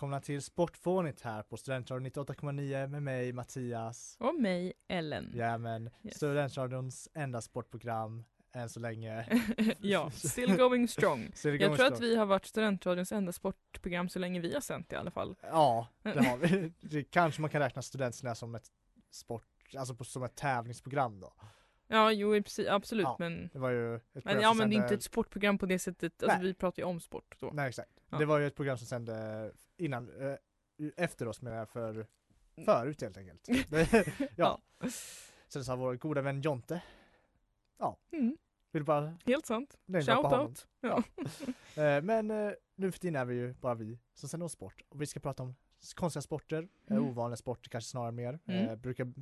Välkomna till Sportfånigt här på Studentradion 98,9 med mig Mattias. Och mig, Ellen. Jajamän, Yes. Studentradions enda sportprogram än så länge. ja, still going strong. Så det Jag tror så- att vi har varit Studentradions enda sportprogram så länge vi har sänt i alla fall. Ja, det har vi. Det kanske man kan räkna studenterna som ett sport, alltså som ett tävlingsprogram då. Ja, jo precis, absolut Ja, men Det var ju ett men, ja men det är inte ett sportprogram på det sättet, alltså vi pratar ju om sport då. Nej exakt. Ja. Det var ju ett program som sände innan, eh, efter oss jag, för förut helt enkelt. Det, ja. Sen så har vår goda vän Jonte, Mm, vill bara helt sant. namedroppa Shout honom. out. Ja. Eh, Men eh, nu för tiden är vi ju bara vi som sänder om sport och vi ska prata om konstiga sporter, Mm. ovanliga sporter kanske snarare mer. Mm. Eh, brukar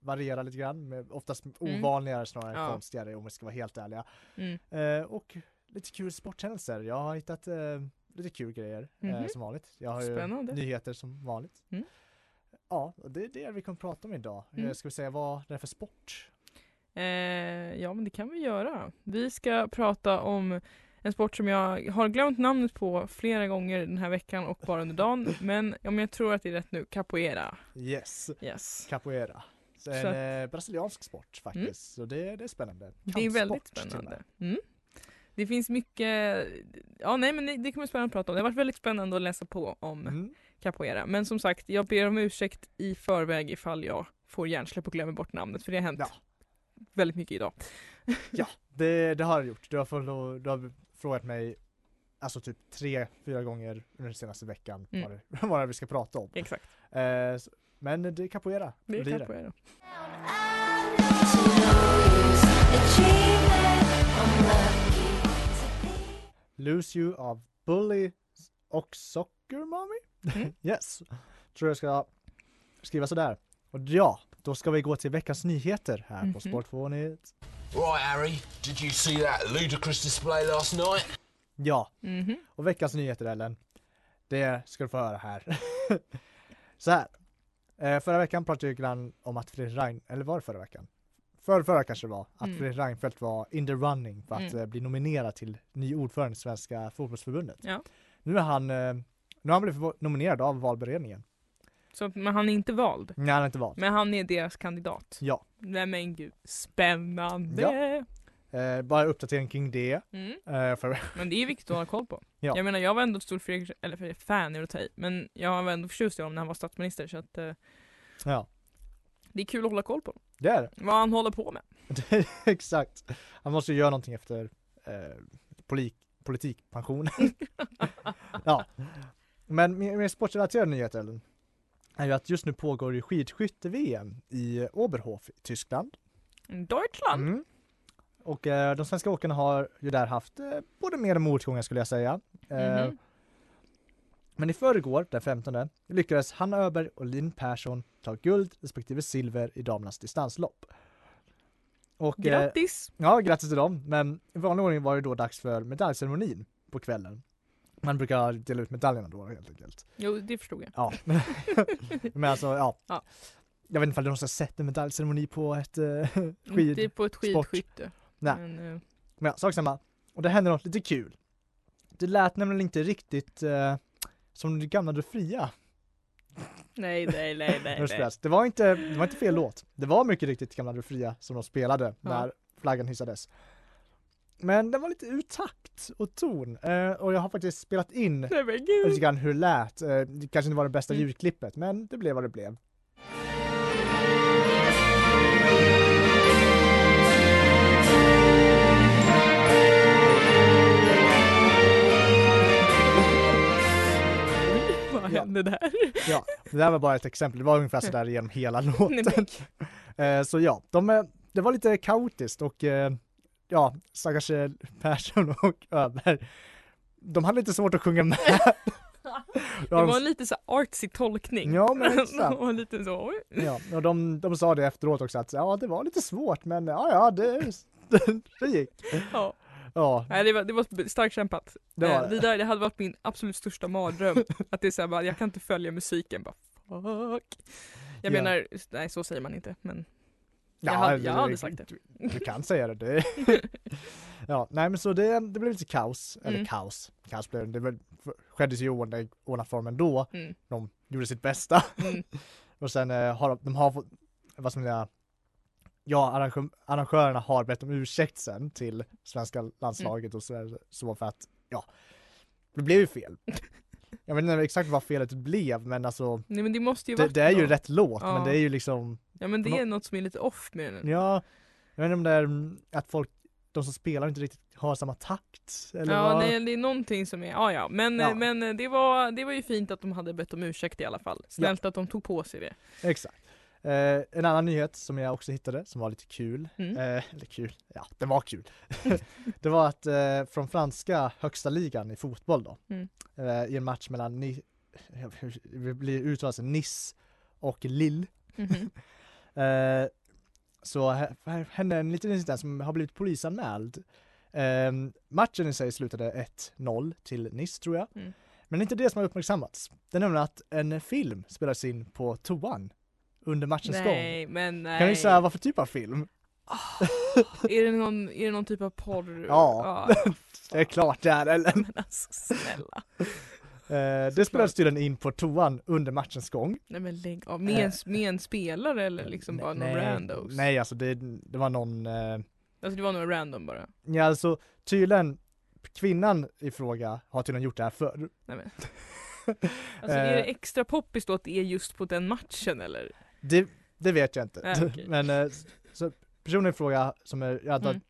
variera lite grann, med oftast Mm. ovanligare snarare än Ja. konstigare om vi ska vara helt ärliga. Mm. Eh, och lite kul sporthändelser. Jag har hittat eh, lite kul grejer eh, Mhm. som vanligt. Jag har ju Spännande. nyheter som vanligt. Mm. Ja, det är det vi kommer prata om idag. Mm. Eh, ska vi säga vad det är för sport? Eh, ja men det kan vi göra. Vi ska prata om en sport som jag har glömt namnet på flera gånger den här veckan och bara under dagen. Men om jag tror att det är rätt nu, capoeira. Yes, Yes. capoeira. Så en att- brasiliansk sport faktiskt. Så det, det är spännande. Det är väldigt Kampsport spännande. Mm. Det finns mycket, ja nej men det, det kommer spännande att prata om. Det har varit väldigt spännande att läsa på om Mm. capoeira. Men som sagt, jag ber om ursäkt i förväg ifall jag får hjärnsläpp och glömmer bort namnet för det har hänt Ja. väldigt mycket idag. Det, det har jag gjort. Du har, fått, du har frågat mig alltså typ tre, fyra gånger under den senaste veckan Mm. vad, det, vad det är vi ska prata om. Exakt, Eh, så- men det är capoeira. det är capoeira. Lose You av Bully och Soccer Mommy? Mm. yes. Tror jag ska skriva sådär. Och ja, då ska vi gå till veckans nyheter här Mhm. på Sportfånigt. Right, Harry, did you see that ludicrous display last night? Ja, Mhm. och veckans nyheter Ellen. Det ska du få höra här. Så här. Eh, förra veckan pratade jag grann om att Fredrik Rein, eller var det förra veckan? För, förra kanske det var, att Mm. Fredrik Reinfeldt var in the running för att Mm. eh, bli nominerad till ny ordförande i Svenska fotbollsförbundet. Ja. Nu är han, eh, nu har han blivit nominerad av valberedningen. Så, men han är inte vald. Nej, han har inte valt. Men han är deras kandidat. Ja, Nej men gud, spännande! Ja. Eh, bara uppdatering kring det. Mm. Eh, för, Men det är viktigt att hålla koll på. Ja. Jag menar jag var ändå ett stort Fredrik, eller för- fan är att ta i, men jag var ändå förtjust i honom när han var statsminister så att eh, ja, det är kul att hålla koll på. det är det. Vad han håller på med. Exakt. Han måste ju göra någonting efter eh, polik, politikpension. ja. Men med sportrelaterade nyheter Ellen, är ju att just nu pågår ju skidskytte-VM i Oberhof i Tyskland. Deutschland! Mm. Och eh, de svenska åkarna har ju där haft eh, både mer och motgångar skulle jag säga. Eh, Mhm. Men i förrgår, den 15, lyckades Hanna Öberg och Linn Persson ta guld respektive silver i damernas distanslopp. Och, eh, Grattis! Ja, grattis till dem. Men i vanlig ordning var det då dags för medaljceremonin på kvällen. Man brukar dela ut medaljerna då helt enkelt. Jo, det förstod jag. Ja. Men alltså, ja. Ja. Jag vet inte om du har sett en medaljceremoni på ett eh, skid. Inte på ett skidskytte. Nej. Men, eh, Men ja, sak samma. Och det hände något lite kul. Det lät nämligen inte riktigt eh, som det gamla Du fria. nej, nej, nej, nej. nej. Det var inte, det var inte fel låt. Det var mycket riktigt gamla Du fria som de spelade när flaggan hissades. Men den var lite ur takt och ton. Eh, och jag har faktiskt spelat in Nej lite grann hur det lät. Eh, det kanske inte var det bästa Mm. ljudklippet, men det blev vad det blev. Vad Ja. hände? det där. Ja, det där var bara ett exempel, det var ungefär sådär genom hela låten. Eh, så ja, de, eh, det var lite kaotiskt och eh, ja, stackars Persson och Öberg, de hade lite svårt att sjunga med. Det var en lite så artsy tolkning. Ja, men var lite så. Ja, och de, de sa det efteråt också att ja, det var lite svårt men ja, ja, det, det, det gick. Ja. Ja, Nej, det var, det var starkt kämpat. det var Eh, det, där, det hade varit min absolut största mardröm. att det är såhär bara, jag kan inte följa musiken. Bara, fuck. Jag Ja. menar, nej så säger man inte men Ja, jag, hade, det- jag hade sagt det. Du, du kan säga det. det. ja, nej men så det, det blev lite kaos, eller Mm. kaos, kaos blev det, det skedde ju i ordnad, ordnad form ändå. Mm. De gjorde sitt bästa. Mm. Och sen eh, har de, de har fått, vad ska man säga, ja arrangö, arrangörerna har bett om ursäkt sen till svenska landslaget och så, så för att, ja, det blev ju fel. Jag vet inte exakt vad felet blev men alltså Nej men det måste ju det, det är ju något. rätt låt men Ja. det är ju liksom, Ja men det är något som är lite off med den. ja, jag vet inte om det är mm, att folk, de som spelar inte riktigt har samma takt eller Ja, vad? nej, det är någonting som är, ja ja, men, Ja. men det, var, det var ju fint att de hade bett om ursäkt i alla fall. Snällt att de tog på sig det. Exakt. Eh, en annan nyhet som jag också hittade som var lite kul, Mm. eh, eller kul, ja det var kul. det var att eh, från franska högsta ligan i fotboll då, Mm. eh, i en match mellan Ni- blir uttalat sig, Nice och Lille. Mhm. Eh, så här, hände en liten incident som har blivit polisanmäld. Eh, matchen i sig slutade 1-0 till Nice tror jag. Mm. Men det är inte det som har uppmärksammats. Det är nämligen att en film spelades in på toan under matchens gång. Nej men nej. Kan du säga vad för typ av film? är, det någon, är det någon typ av porr? Ja. Det är klart det är eller? Men alltså snälla. Eh, det spelades tydligen in på toan under matchens gång. Nej men lägg av. Med, en, med en spelare eller liksom bara någon Eh, nej, randos? Nej alltså det, det var någon, eh, Alltså det var någon random bara. ja alltså tydligen kvinnan i fråga har tydligen gjort det här förr. Nej men. Alltså är det Eh. extra poppis då att det är just på den matchen eller? Det, det vet jag inte. Nej, okej. Men eh, så personen i fråga som är, jag antar, Mm.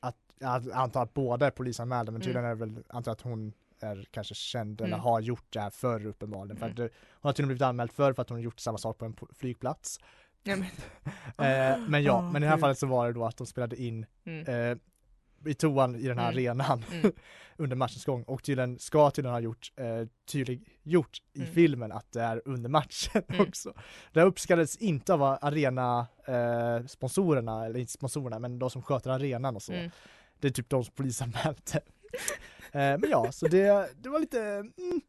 att, jag antar att båda är polisanmälda men Mm. tydligen är det väl, antar att hon är kanske känd eller Mm. har gjort det här förr uppenbarligen. För Mm. att det, hon har tydligen blivit anmäld förr för att hon har gjort samma sak på en flygplats. Nej men. Eh, men ja, Ah, men i det här fallet så var det då att de spelade in Mm. eh, i toan i den här Mm. arenan Mm. under matchens gång och tydligen ska tydligen ha gjort eh, tydlig, gjort i Mm. filmen att det är under matchen Mm. också. Det uppskattades inte av arena eh, sponsorerna, eller inte sponsorerna, men de som sköter arenan och så. Mm. Det är typ de som polisanmälde. eh, men ja, så det, det var lite, mm,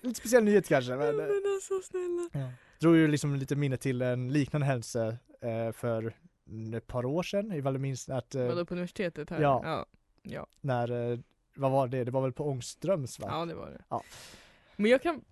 lite speciell nyhet kanske. Men, Men alltså snälla. drog ju liksom lite minne till en liknande händelse eh, för ett par år sedan, ifall du minns att eh, Vadå på universitetet här? Ja. Ja. Ja, när, eh, vad var det? Det var väl på Ångströms va? ja det var det. Ja. Men jag kan,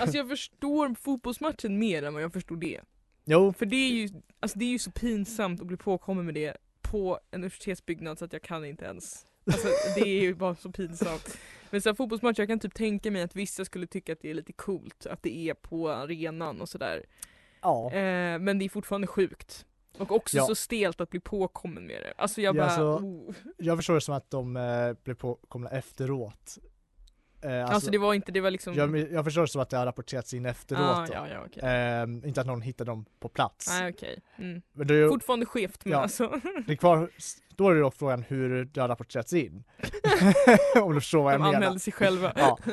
alltså jag förstår fotbollsmatchen mer än vad jag förstår det. Jo, För det är ju, alltså det är ju så pinsamt att bli påkommen med det på en universitetsbyggnad så att jag kan inte ens. Alltså det är ju bara så pinsamt. Men så här, fotbollsmatcher, jag kan typ tänka mig att vissa skulle tycka att det är lite coolt att det är på arenan och sådär. ja. Eh, men det är fortfarande sjukt. Och också Ja. så stelt att bli påkommen med det. Alltså jag Ja, bara, alltså, oh. Jag förstår det som att de eh, blev påkomna efteråt. Eh, alltså, alltså, det var inte, det var liksom jag, jag förstår det som att det har rapporterats in efteråt ah, ja, ja, okej. Ehm, inte att någon hittade dem på plats. Nej okej. Mm. Men det är ju, Fortfarande skevt men Ja. alltså. det är kvar, då är det dock frågan hur det har rapporterats in. Om du förstår vad jag De menar. anmälde sig själva. Ja.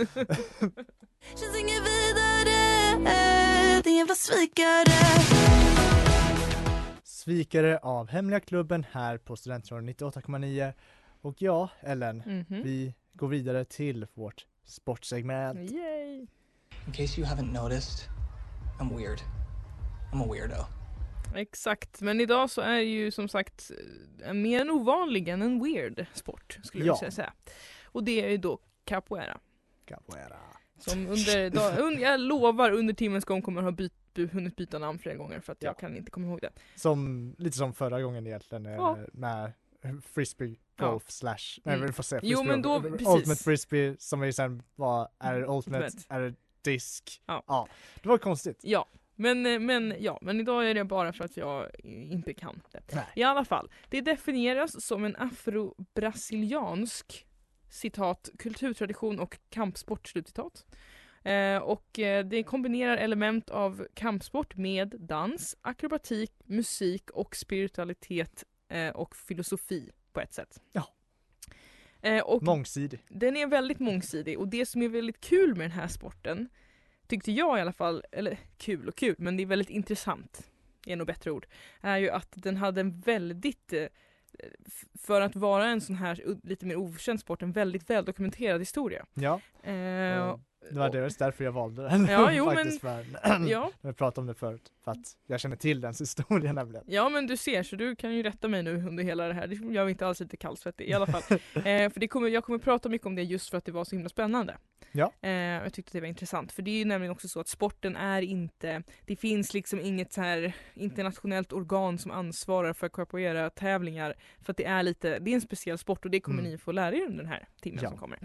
Känns inget vidare, din jävla svikare Svikare av Hemliga Klubben här på Studentradion 98,9. Och ja, Ellen, Mhm. vi går vidare till vårt sportsegment. Yay. In case you haven't noticed, I'm weird. I'm a weirdo. Exakt, men idag så är ju som sagt eh, mer en ovanlig än en weird sport skulle Ja. jag säga. Och det är ju då capoeira. Capoeira. Som under, dag, un, jag lovar under timmens gång kommer ha byt, by, hunnit byta namn flera gånger för att jag Ja. kan inte komma ihåg det. Som, lite som förra gången egentligen eh, Ja. med frisbee Ja. golf slash, nej Mm. vi får se. Jo, frisbee men då- golf. precis. Ultimate frisbee som vi sen var, är det ultimate, Ultimate. är det disk? Ja. Det var konstigt. Ja, men, eh, men, ja, men idag är det bara för att jag inte kan det. Nej. I alla fall, det definieras som en afro-brasiliansk citat, kulturtradition och kampsport, slutcitat. Eh, och eh, det kombinerar element av kampsport med dans, akrobatik, musik och spiritualitet eh, och filosofi på ett sätt. Ja. Eh, och Mångsidig. den är väldigt mångsidig och det som är väldigt kul med den här sporten tyckte jag i alla fall, eller kul och kul, men det är väldigt intressant är nog bättre ord, är ju att den hade en väldigt eh, för att vara en sån här lite mer okänd sport, en väldigt väldokumenterad historia. Ja, eh, det var dels därför jag valde den. Ja, jo, faktiskt, för, ja, Jag pratade om det förut, för att jag känner till dens historia nämligen. ja men du ser, så du kan ju rätta mig nu under hela det här. Det gör mig inte alls lite kallsvettig i alla fall. eh, för det kommer, jag kommer prata mycket om det just för att det var så himla spännande. Ja. Eh, jag tyckte det var intressant, för det är ju nämligen också så att sporten är inte, det finns liksom inget så här internationellt organ som ansvarar för capoeira-tävlingar. För att det är lite, det är en speciell sport och det kommer Mm. ni få lära er under den här timmen Ja. som kommer.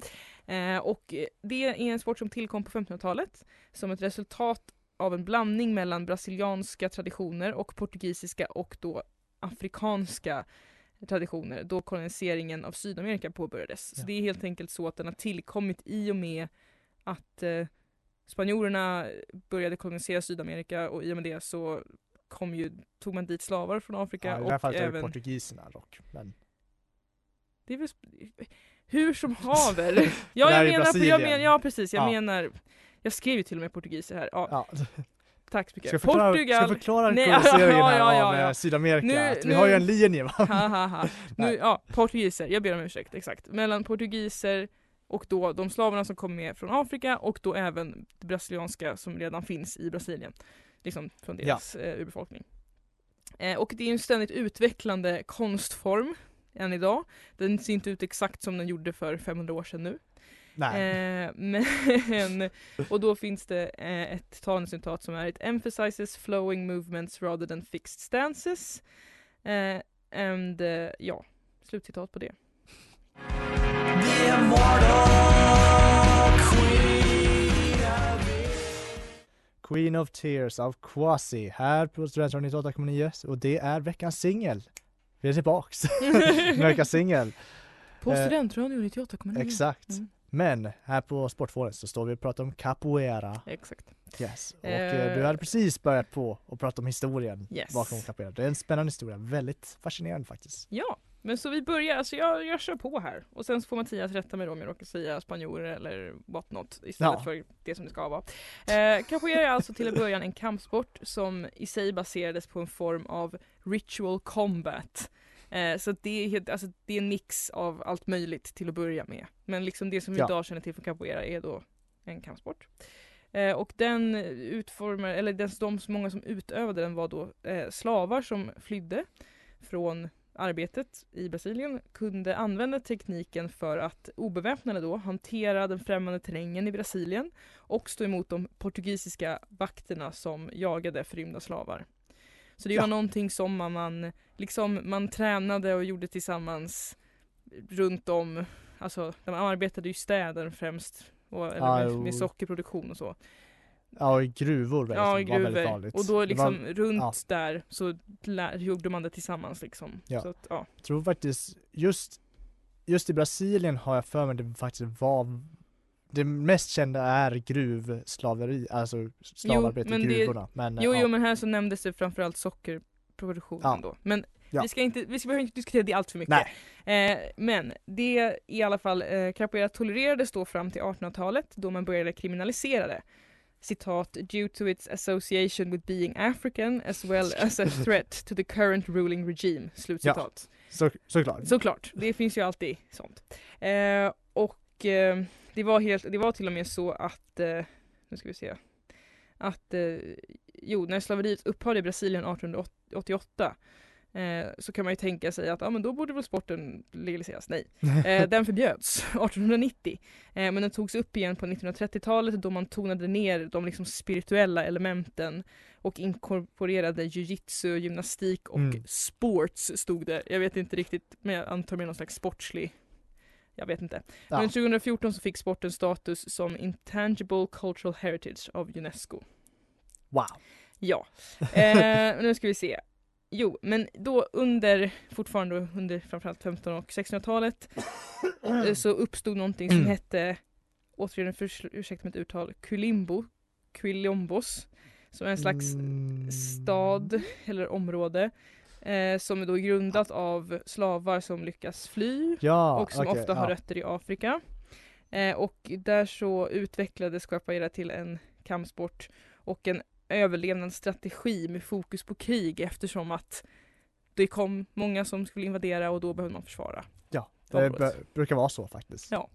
Eh, och det är en sport som tillkom på 1500-talet som ett resultat av en blandning mellan brasilianska traditioner och portugisiska och då afrikanska traditioner då koloniseringen av Sydamerika påbörjades. Så Ja. det är helt enkelt så att den har tillkommit i och med att eh, spanjorerna började kolonisera Sydamerika och i och med det så kom ju, tog man dit slavar från Afrika Ja, I det här och fallet är det även... portugiserna dock. Men, Det är väl, hur som haver. Ja, jag menar, jag Brasilien. men, ja precis, jag Ja. menar Jag skrev ju till och med portugiser här. Ja, ja. tack så Ska mycket. jag förklara, ska jag Portugal! förklara Nej, koloniseringen ja, här ja, ja, av ja. eh, Sydamerika? Nu- vi nu- har ju en linje va? ha, ha, ha. Nu, ja, portugiser, jag ber om ursäkt, exakt. Mellan portugiser och då de slavarna som kom med från Afrika och då även det brasilianska som redan finns i Brasilien. Liksom från deras eh, urbefolkning. Eh, och det är en ständigt utvecklande konstform än idag. Den ser inte ut exakt som den gjorde för 500 år sedan nu. Nej. Eh, men, och då finns det eh, ett citat som är It emphasizes flowing movements rather than fixed stances. Eh, and, eh, ja, slutcitat på det. Queen of Tears av Quasi här på Studentradion 98,9 och det är veckans singel. Vi är tillbaks veckans singel. På Eh, Studentradion 98,9. Exakt. Mm. Men här på Sportfåret så står vi och pratar om capoeira. Exakt. Yes. Och eh, du hade precis börjat på och prata om historien Yes. bakom capoeira. Det är en spännande historia, väldigt fascinerande faktiskt. Ja, men så vi börjar, alltså jag, jag kör på här. Och sen så får Mattias rätta mig då om jag råkar säga spanjorer eller what not istället Ja. för det som det ska vara. Eh, capoeira är alltså till en början en kampsport som i sig baserades på en form av ritual combat. Eh, så det är, alltså, det är en mix av allt möjligt till att börja med. Men liksom det som vi Ja. idag känner till från capoeira är då en kampsport. Eh, och den utformar, eller den, de många som utövade den var då eh, slavar som flydde från arbetet i Brasilien kunde använda tekniken för att obeväpnade då hantera den främmande terrängen i Brasilien och stå emot de portugisiska vakterna som jagade förrymda slavar. Så det Ja. var någonting som man, man, liksom, man tränade och gjorde tillsammans runt om, alltså de arbetade i städer främst och, eller Ja, med, med sockerproduktion och så. Ja, i gruvor väldigt, Ja, i var väldigt gruvor. vanligt. Och då liksom var, runt ja. där så gjorde man det tillsammans liksom. Ja. Att, ja. jag tror faktiskt, just, just i Brasilien har jag för mig det faktiskt var det mest kända är gruvslaveri, alltså slavarbete i det- gruvorna. Men, Jo, ja. jo men här så nämndes det framförallt sockerproduktionen Ja. då. Men Ja. vi ska inte, vi ska behöver inte diskutera det allt för mycket. Eh, men det i alla fall, eh, capoeira tolererades då fram till 1800-talet då man började kriminalisera det. Citat, due to its association with being African as well as a threat to the current ruling regime. Slutcitat. Så, såklart. Såklart, det finns ju alltid sånt. Eh, och eh, det var helt, det var till och med så att, eh, nu ska vi se, att eh, jo, när slaveriet upphörde i Brasilien 1888 eh, så kan man ju tänka sig att ja, men då borde väl sporten legaliseras. Nej, eh, den förbjöds 1890. Eh, men den togs upp igen på 1930-talet då man tonade ner de liksom spirituella elementen och inkorporerade jujitsu, gymnastik och Mm. sports stod det. Jag vet inte riktigt, men jag antar med någon slags sportslig jag vet inte. Ja. Men 2014 så fick sporten status som Intangible Cultural Heritage av Unesco. Wow. Ja, eh, nu ska vi se. Jo, men då under, fortfarande under framförallt 15 och 1600-talet eh, så uppstod någonting som hette återigen för, ursäkta mitt uttal, Kulimbo, Quilombos, som är en slags Mm. stad eller område eh, som är då grundat av slavar som lyckas fly Ja, och som okej, ofta har ja. rötter i Afrika. Eh, och där så utvecklades capoeira till en kampsport och en överlevnadsstrategi med fokus på krig eftersom att det kom många som skulle invadera och då behövde man försvara. Ja, det området. br- brukar vara så faktiskt. Ja.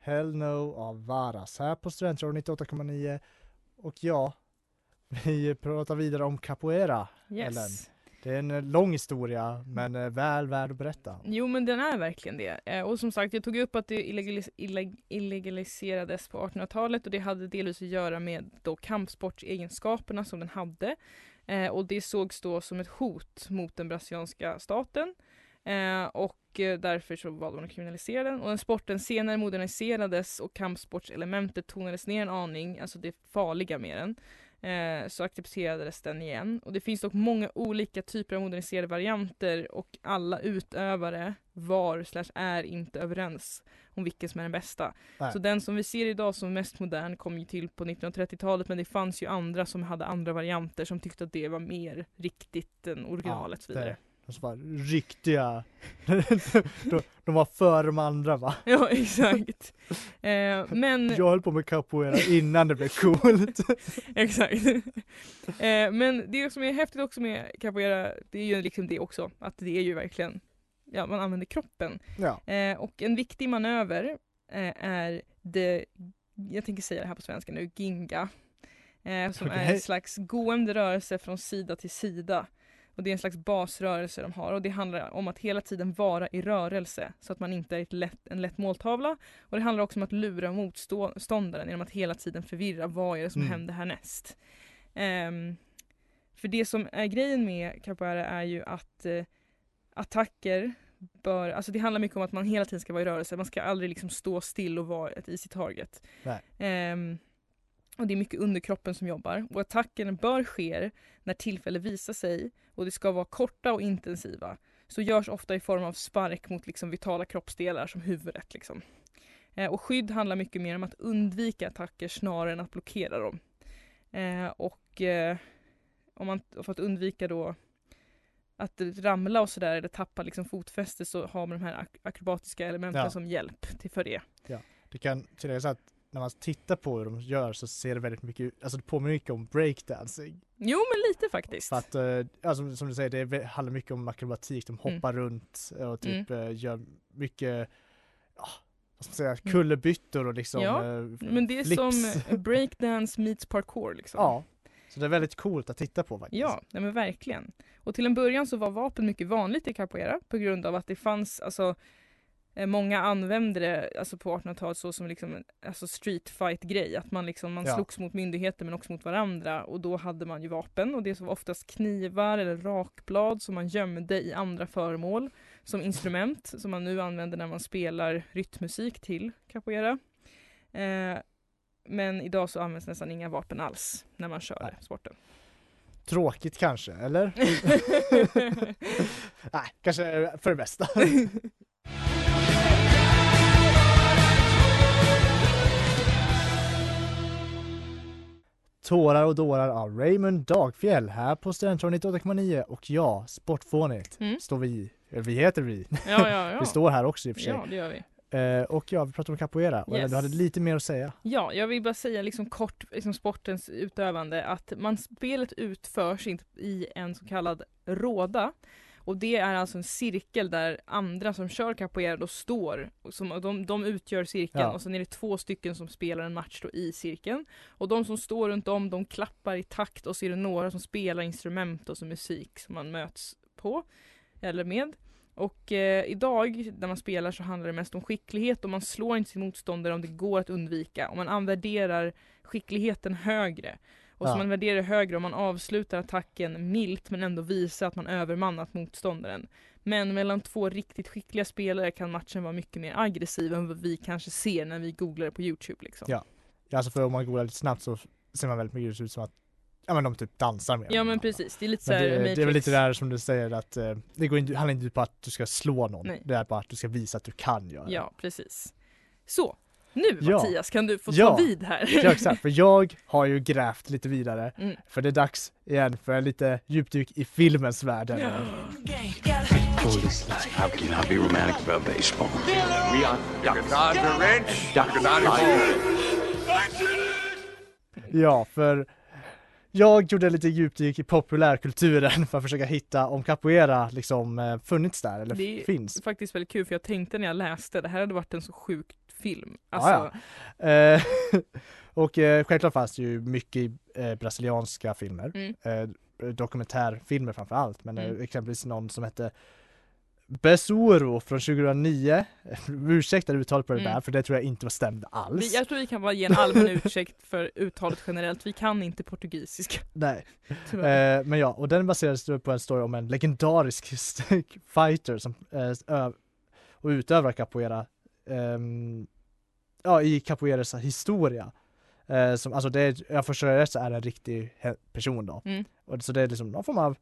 Hell No av Varas här på Studentradion 98,9 och ja, vi pratar vidare om capoeira. Yes. Ellen. Det är en eh, lång historia men eh, väl värd att berätta. Jo men den är verkligen det. Eh, och som sagt jag tog upp att det illegalis- illeg- illegaliserades på 1800-talet och det hade delvis att göra med då kampsportsegenskaperna som den hade. Och det sågs då som ett hot mot den brasilianska staten. Eh, och eh, därför så valde man att kriminalisera den. Och den sporten senare moderniserades och kampsportselementet tonades ner en aning, alltså det farliga med den. Eh, så accepterades den igen. Och det finns dock många olika typer av moderniserade varianter och alla utövare var slash är inte överens om vilken som är den bästa. Nej. Så den som vi ser idag som mest modern kom ju till på 1930-talet men det fanns ju andra som hade andra varianter som tyckte att det var mer riktigt än originalet och så vidare. De som var riktiga, de, de var före de andra va? Ja exakt. Eh, men Jag höll på med capoeira innan det blev coolt. Exakt. eh, men det som är häftigt också med capoeira, det är ju liksom det också, att det är ju verkligen, ja man använder kroppen. Ja, Eh, och en viktig manöver eh, är det, jag tänker säga det här på svenska nu, ginga. Eh, som är Okej. en slags gående rörelse från sida till sida. Och det är en slags basrörelse de har och det handlar om att hela tiden vara i rörelse så att man inte är ett lätt, en lätt måltavla. Och det handlar också om att lura motståndaren genom att hela tiden förvirra vad är det som Mm. händer härnäst. Ehm, för det som är grejen med capoeira är ju att eh, attacker bör, alltså det handlar mycket om att man hela tiden ska vara i rörelse, man ska aldrig liksom stå still och vara ett easy target. Och det är mycket underkroppen som jobbar och attacken bör ske när tillfälle visar sig och det ska vara korta och intensiva. Så görs ofta i form av spark mot liksom vitala kroppsdelar som huvudet. Liksom. Eh, och skydd handlar mycket mer om att undvika attacker snarare än att blockera dem. Eh, och eh, om man, för att undvika då att ramla och sådär eller tappa liksom fotfäste så har man de här ak- akrobatiska elementen Ja. som hjälp till för det. det kan tilläggas att när man tittar på hur de gör så ser det väldigt mycket ut, alltså det påminner mycket om breakdancing. Jo men lite faktiskt. För att, eh, alltså, som du säger, det handlar mycket om akrobatik, de Mm. hoppar runt och typ eh, gör mycket, ja, vad ska man säga, Mm. kullerbyttor och liksom Ja, eh, Men det är flips. som eh, breakdance meets parkour liksom. Ja, så det är väldigt coolt att titta på faktiskt. Ja, nej men verkligen. Och till en början så var vapen mycket vanligt i capoeira på grund av att det fanns, alltså eh, Många använde det alltså på 1800-talet så som liksom en alltså street fight grej. Att man liksom, man Ja. slogs mot myndigheter men också mot varandra och då hade man ju vapen och det var oftast knivar eller rakblad som man gömde i andra föremål som instrument som man nu använder när man spelar rytmmusik till capoeira. Eh, men idag så används nästan inga vapen alls när man kör Nej. sporten. Tråkigt kanske, eller? Nej, kanske för det bästa. Tårar och dårar av Raymond Dagfjell här på Studentradion 98,9 och ja, sportfånigt Mm. står vi, eller vi heter vi. Ja, ja, ja. Vi står här också i och för sig. Ja, det gör vi. Eh, och ja, vi pratar om capoeira och Yes. du hade lite mer att säga. Ja, jag vill bara säga liksom kort liksom sportens utövande att man spelet utförs inte i en så kallad råda. Och det är alltså en cirkel där andra som kör capoeira då står, och som, och de, de utgör cirkeln Ja. och sen är det två stycken som spelar en match då i cirkeln. Och de som står runt om de klappar i takt och så är det några som spelar instrument och så musik som man möts på, eller med. Och eh, idag när man spelar så handlar det mest om skicklighet och man slår inte sin motståndare om det går att undvika. Och man värderar skickligheten högre. Och så Ja. man värderar högre om man avslutar attacken milt men ändå visar att man övermannat motståndaren. Men mellan två riktigt skickliga spelare kan matchen vara mycket mer aggressiv än vad vi kanske ser när vi googlar på Youtube liksom. Ja. Alltså för om man går lite snabbt så ser man väldigt mycket ut som att ja men de typ dansar med Ja men precis, det är lite såhär det, Matrix. det är väl lite där som du säger att eh, det går inte, handlar inte på att du ska slå någon. Nej. Det är bara att du ska visa att du kan göra det. Ja precis. Så, nu Ja. Mattias kan du få ta Ja. vid här. Ja exakt, för jag har ju grävt lite vidare. Mm. För det är dags igen för lite djupdyk i filmens värld. Yeah. How can I be romantic about baseball? We are Dr. Wrench. Dr. Ja, för jag gjorde lite djupdyk i populärkulturen för att försöka hitta om capoeira liksom eh, funnits där eller Det är finns. faktiskt väldigt kul för jag tänkte när jag läste, det här hade varit en så sjuk film. Ja, Alltså, ja. Eh, och eh, självklart fanns det ju mycket eh, brasilianska filmer. Mm. Eh, dokumentärfilmer framför allt, men Mm. eh, exempelvis någon som hette Besouro från 2009. Ursäkta uttalet på det Mm. där, för det tror jag inte var stämd alls. vi, jag tror vi kan bara ge en allmän ursäkt för uttalet generellt, vi kan inte portugisiska. Nej. Eh, men ja, och den baseras då på en story om en legendarisk fighter som eh, och utövar capoeira ehm, ja, i capoeiras historia. Eh, som, alltså det är, jag förstår det rätt så är det en riktig person då. Mm. Och så det är liksom någon form av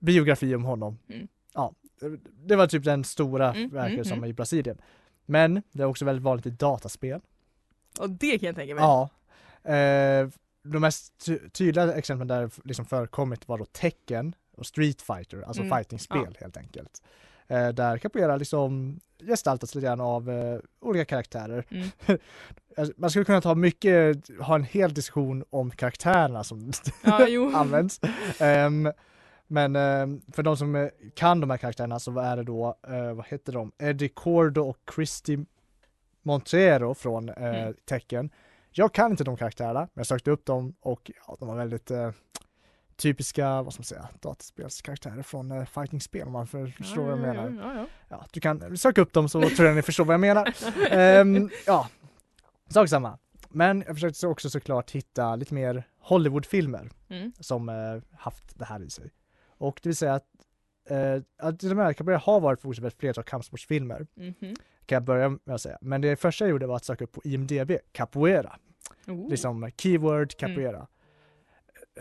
biografi om honom. Mm. Ja, det var typ den stora Mm, verket mm, som mm. i Brasilien. Men det är också väldigt vanligt i dataspel. Och det kan jag tänka mig. Ja. Eh, de mest ty- tydliga exemplen där det liksom förekommit var då Tekken och Street Fighter, alltså Mm, fightingspel helt enkelt. Eh, där capoeira liksom gestaltas lite grann av eh, olika karaktärer. Mm. Alltså, Man skulle kunna ta mycket, ha en hel diskussion om karaktärerna som Ja, används. Ehm, men ehm, för de som eh, kan de här karaktärerna så är det då, eh, vad heter de, Eddie Cordo och Christy Montero från eh, Mm. Tekken. Jag kan inte de karaktärerna, men jag sökte upp dem och ja, de var väldigt typiska, vad ska man säga, dataspelskaraktärer från eh, fightingspel om man för- förstår vad jag Ja, menar. Ja, ja. Ja, du kan söka upp dem så tror jag ni förstår vad jag menar. Ehm, ja, sak samma. Men jag försökte så också såklart hitta lite mer Hollywoodfilmer Mm. som eh, haft det här i sig. Och det vill säga att, eh, att de här capoeira har varit fokus på ett flertal kampsportsfilmer, Mhm. kan jag börja med att säga. Men det första jag gjorde var att söka upp på IMDB, capoeira, Oh. liksom keyword Mm. capoeira. Eh,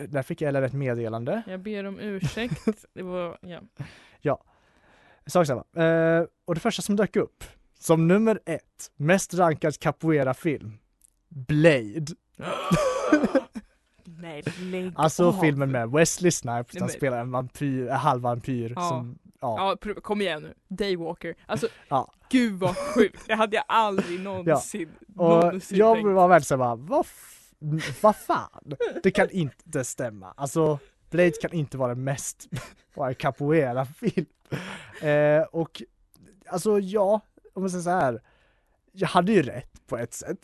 Där fick jag ett meddelande. Jag ber om ursäkt. Det var, ja. Sak samma. Eh, och det första som dök upp, som nummer ett, mest rankad capoeira-film, Blade. Nej, lägg Alltså av. filmen med Wesley Snipes, han spelar en vampyr, en halvvampyr Ja. som, ja. Ja, kom igen nu. Daywalker. Alltså, Ja. gud vad sjukt. Det hade jag aldrig någonsin, Och någonsin jag tänkt. var väldigt såhär vad, vad fan? Det kan inte stämma. Alltså, Blade kan inte vara den mest, vara en capoeira-film. Eh, och, alltså ja, om man säger så här. jag hade ju rätt på ett sätt.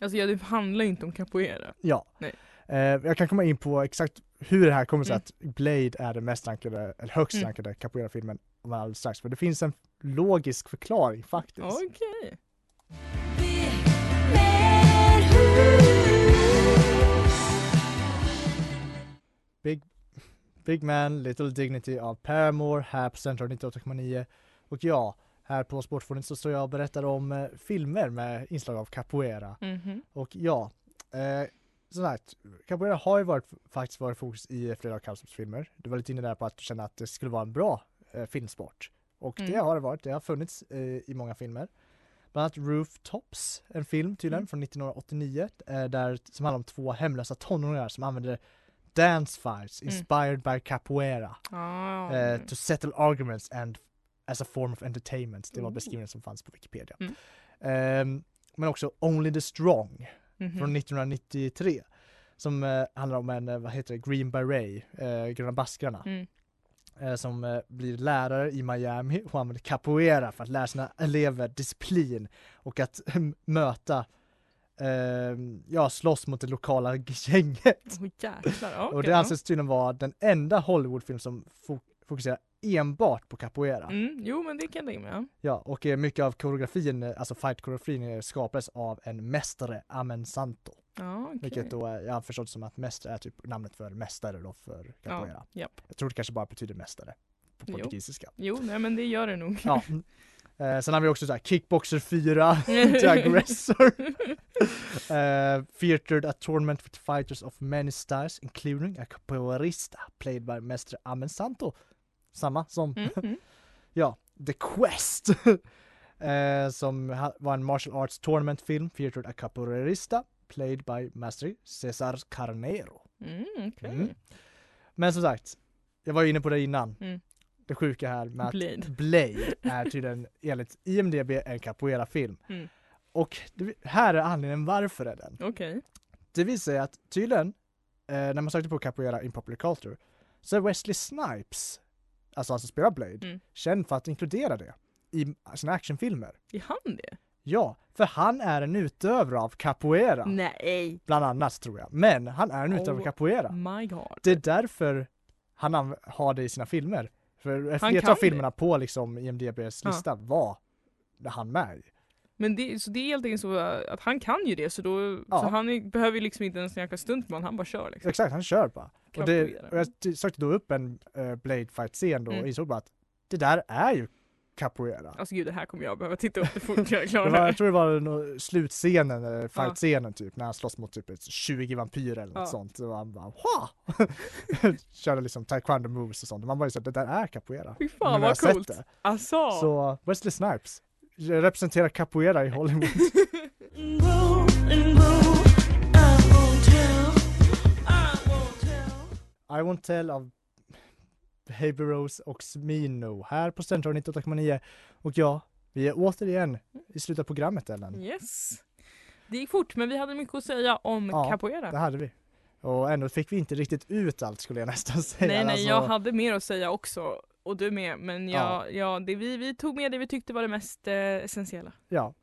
Alltså ja, det handlar ju inte om capoeira. Ja. Nej. Eh, jag kan komma in på exakt hur det här kommer sig Mm. att Blade är den mest rankade, eller högst Mm. rankade capoeira-filmen om alldeles strax. För det finns en logisk förklaring faktiskt. Okej. Big, Big Man, Little Dignity av Paramore här på Central 98,9. Och ja, här på Sportfonden så står jag och berättar om eh, filmer med inslag av capoeira. Mhm. Och ja, eh, som sagt, capoeira har ju varit, faktiskt varit fokus i flera kampsportsfilmer. Du var lite inne där på att du kände att det skulle vara en bra eh, filmsport. Och det Mm. har det varit, det har funnits eh, i många filmer. Bland annat Rooftops, en film tydligen Mm. från 1989, eh, där, som handlar om två hemlösa tonåringar som använder dance fights Mm. inspired by capoeira Ah. eh, to settle arguments and as a form of entertainment. Det var Oh. beskrivningen som fanns på Wikipedia. Mm. Ehm, men också Only the Strong Mhm. från 1993 som eh, handlar om en, eh, vad heter det, Green Beret, eh, Gröna baskrarna, Mm. eh, som blir lärare i Miami och använder capoeira för att lära sina elever disciplin och att möta, eh, ja, slåss mot det lokala gänget. Åh jäklar. Ja, och det anses tydligen vara den enda Hollywoodfilm som fo- fokuserar enbart på capoeira. Mm, jo men det kan jag mig. ja. Och eh, mycket av koreografin, eh, alltså fight-koreografin eh, skapades av en mästare, Amen Santo. Ja, okej. Vilket då, eh, jag har förstått som att mästare är typ namnet för mästare då för capoeira. Ja, japp. Jag tror det kanske bara betyder mästare på Jo. portugisiska. Jo, nej men det gör det nog. Ja. Eh, sen har vi också så här Kickboxer 4, The Aggressor. Eh, featured a tournament with fighters of many styles including a capoeirista played by Mestre Amen Santo. Samma som Mm, mm. Ja, The Quest. eh, som var en martial arts tournament film featured a capoeirista played by Master Cesar Carnero. Mm, okej. Mm. Men som sagt, jag var inne på det innan. Det sjuka här med att Blade. Blade är tydligen enligt IMDB en capoeira-film. Mm. Och det, här är anledningen varför är den. Okej. Det visar sig att tydligen, eh, när man sökte på capoeira in popular culture, så är Wesley Snipes, alltså han som spelar Blade, Mm. känd för att inkludera det i sina actionfilmer. Är han det? Ja, för han är en utövare av capoeira, Nej. bland annat tror jag. Men han är en utövare av Oh. capoeira. My god. Det är därför han har det i sina filmer. För ett Han flertal kan av filmerna på liksom IMDBs Ja. lista var han med i. Men det, så det är helt enkelt så att han kan ju det så då Ja. så han behöver ju liksom inte ens en jäkla stuntman, han bara kör liksom. Exakt, han kör bara. Och, det, och jag sökte då upp en uh, Blade fight-scen då Mm. och insåg bara att det där är ju capoeira. Alltså gud det här kommer jag behöva titta upp det fort jag är klar var, jag tror det var nå- slutscenen, uh, fight-scenen typ, när han slåss mot typ ett 20 vampyrer eller något sånt. Och han bara Wah! Körde liksom taekwondo moves och sånt. Man bara ju så att det där är capoeira. Fy fan vad coolt. det. Alltså. Så Wesley Snipes representerar capoeira i Hollywood. I won't tell av Baby Rose och Smino här på Central 98,9 och ja, vi är återigen i slutet av programmet Ellen. Yes. Det gick fort men vi hade mycket att säga om Ja, capoeira. Det hade vi. Och ändå fick vi inte riktigt ut allt skulle jag nästan säga. Nej nej Alltså, jag hade mer att säga också och du med men Ja. jag, ja. det, vi, vi tog med det vi tyckte var det mest eh, essentiella. Ja,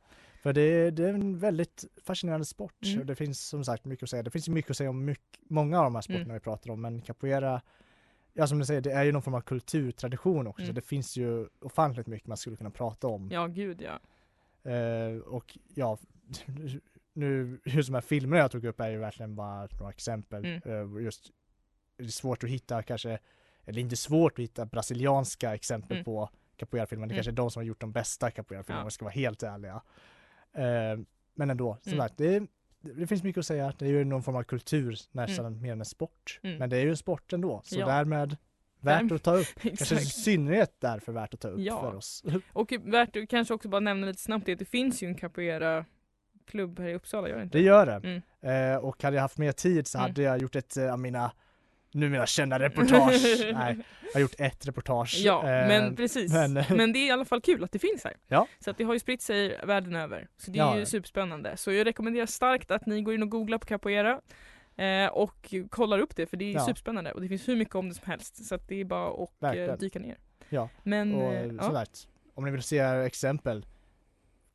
för det, det är en väldigt fascinerande sport Mm. och det finns som sagt mycket att säga. Det finns mycket att säga om mycket, många av de här sporterna Mm. vi pratar om men capoeira Ja som du säger, det är ju någon form av kulturtradition också. Mm. Det finns ju ofantligt mycket man skulle kunna prata om. Ja gud ja. Eh, och ja, nu just de här filmerna jag tog upp är ju verkligen bara några exempel. Mm. Eh, just, det är svårt att hitta kanske, eller inte svårt att hitta brasilianska exempel Mm. på capoeira-filmer. Det Mm. kanske är de som har gjort de bästa capoeira-filmerna Ja. om vi ska vara helt ärliga. Eh, men ändå, som Mm. sagt, det, det finns mycket att säga. Det är ju någon form av kultur nästan mer än en sport. Mm. Men det är ju en sport ändå, så Ja. därmed värt att ta upp. Kanske i synnerhet därför värt att ta upp Ja. för oss. Och värt att kanske också bara nämna lite snabbt det att det finns ju en capoeira klubb här i Uppsala, gör det inte? Det gör det. Mm. Eh, och hade jag haft mer tid så Mm. hade jag gjort ett eh, av mina numera kända reportage. Nej, jag har gjort ett reportage. Ja, Eh, men precis. Men, men- det är i alla fall kul att det finns här. Ja. Så att det har ju spritt sig världen över. Så det är Ja, ju superspännande. Så jag rekommenderar starkt att ni går in och googlar på capoeira eh, och kollar upp det för det är Ja. superspännande och det finns hur mycket om det som helst. Så att det är bara att eh, dyka ner. Ja, Men, och eh, som ja. sagt, om ni vill se exempel.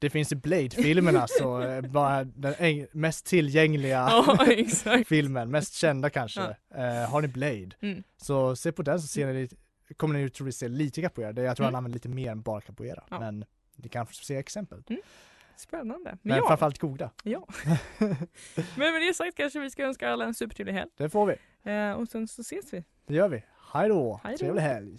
Det finns i Blade-filmerna så eh, bara den mest tillgängliga Ja, filmen, mest kända kanske. Eh, har ni Blade, Mm. så se på den så ser ni kommer ni troligtvis se lite capoeira. Jag tror Mm. han använder lite mer än bara capoeira. Ja. Men ni kan se exempel. Spännande. Men, Men ja, framförallt goda. ja. men med det sagt kanske vi ska önska alla en supertrevlig helg. Det får vi. Eh, och sen så ses vi. Det gör vi. Hej då! Hej då. Trevlig helg!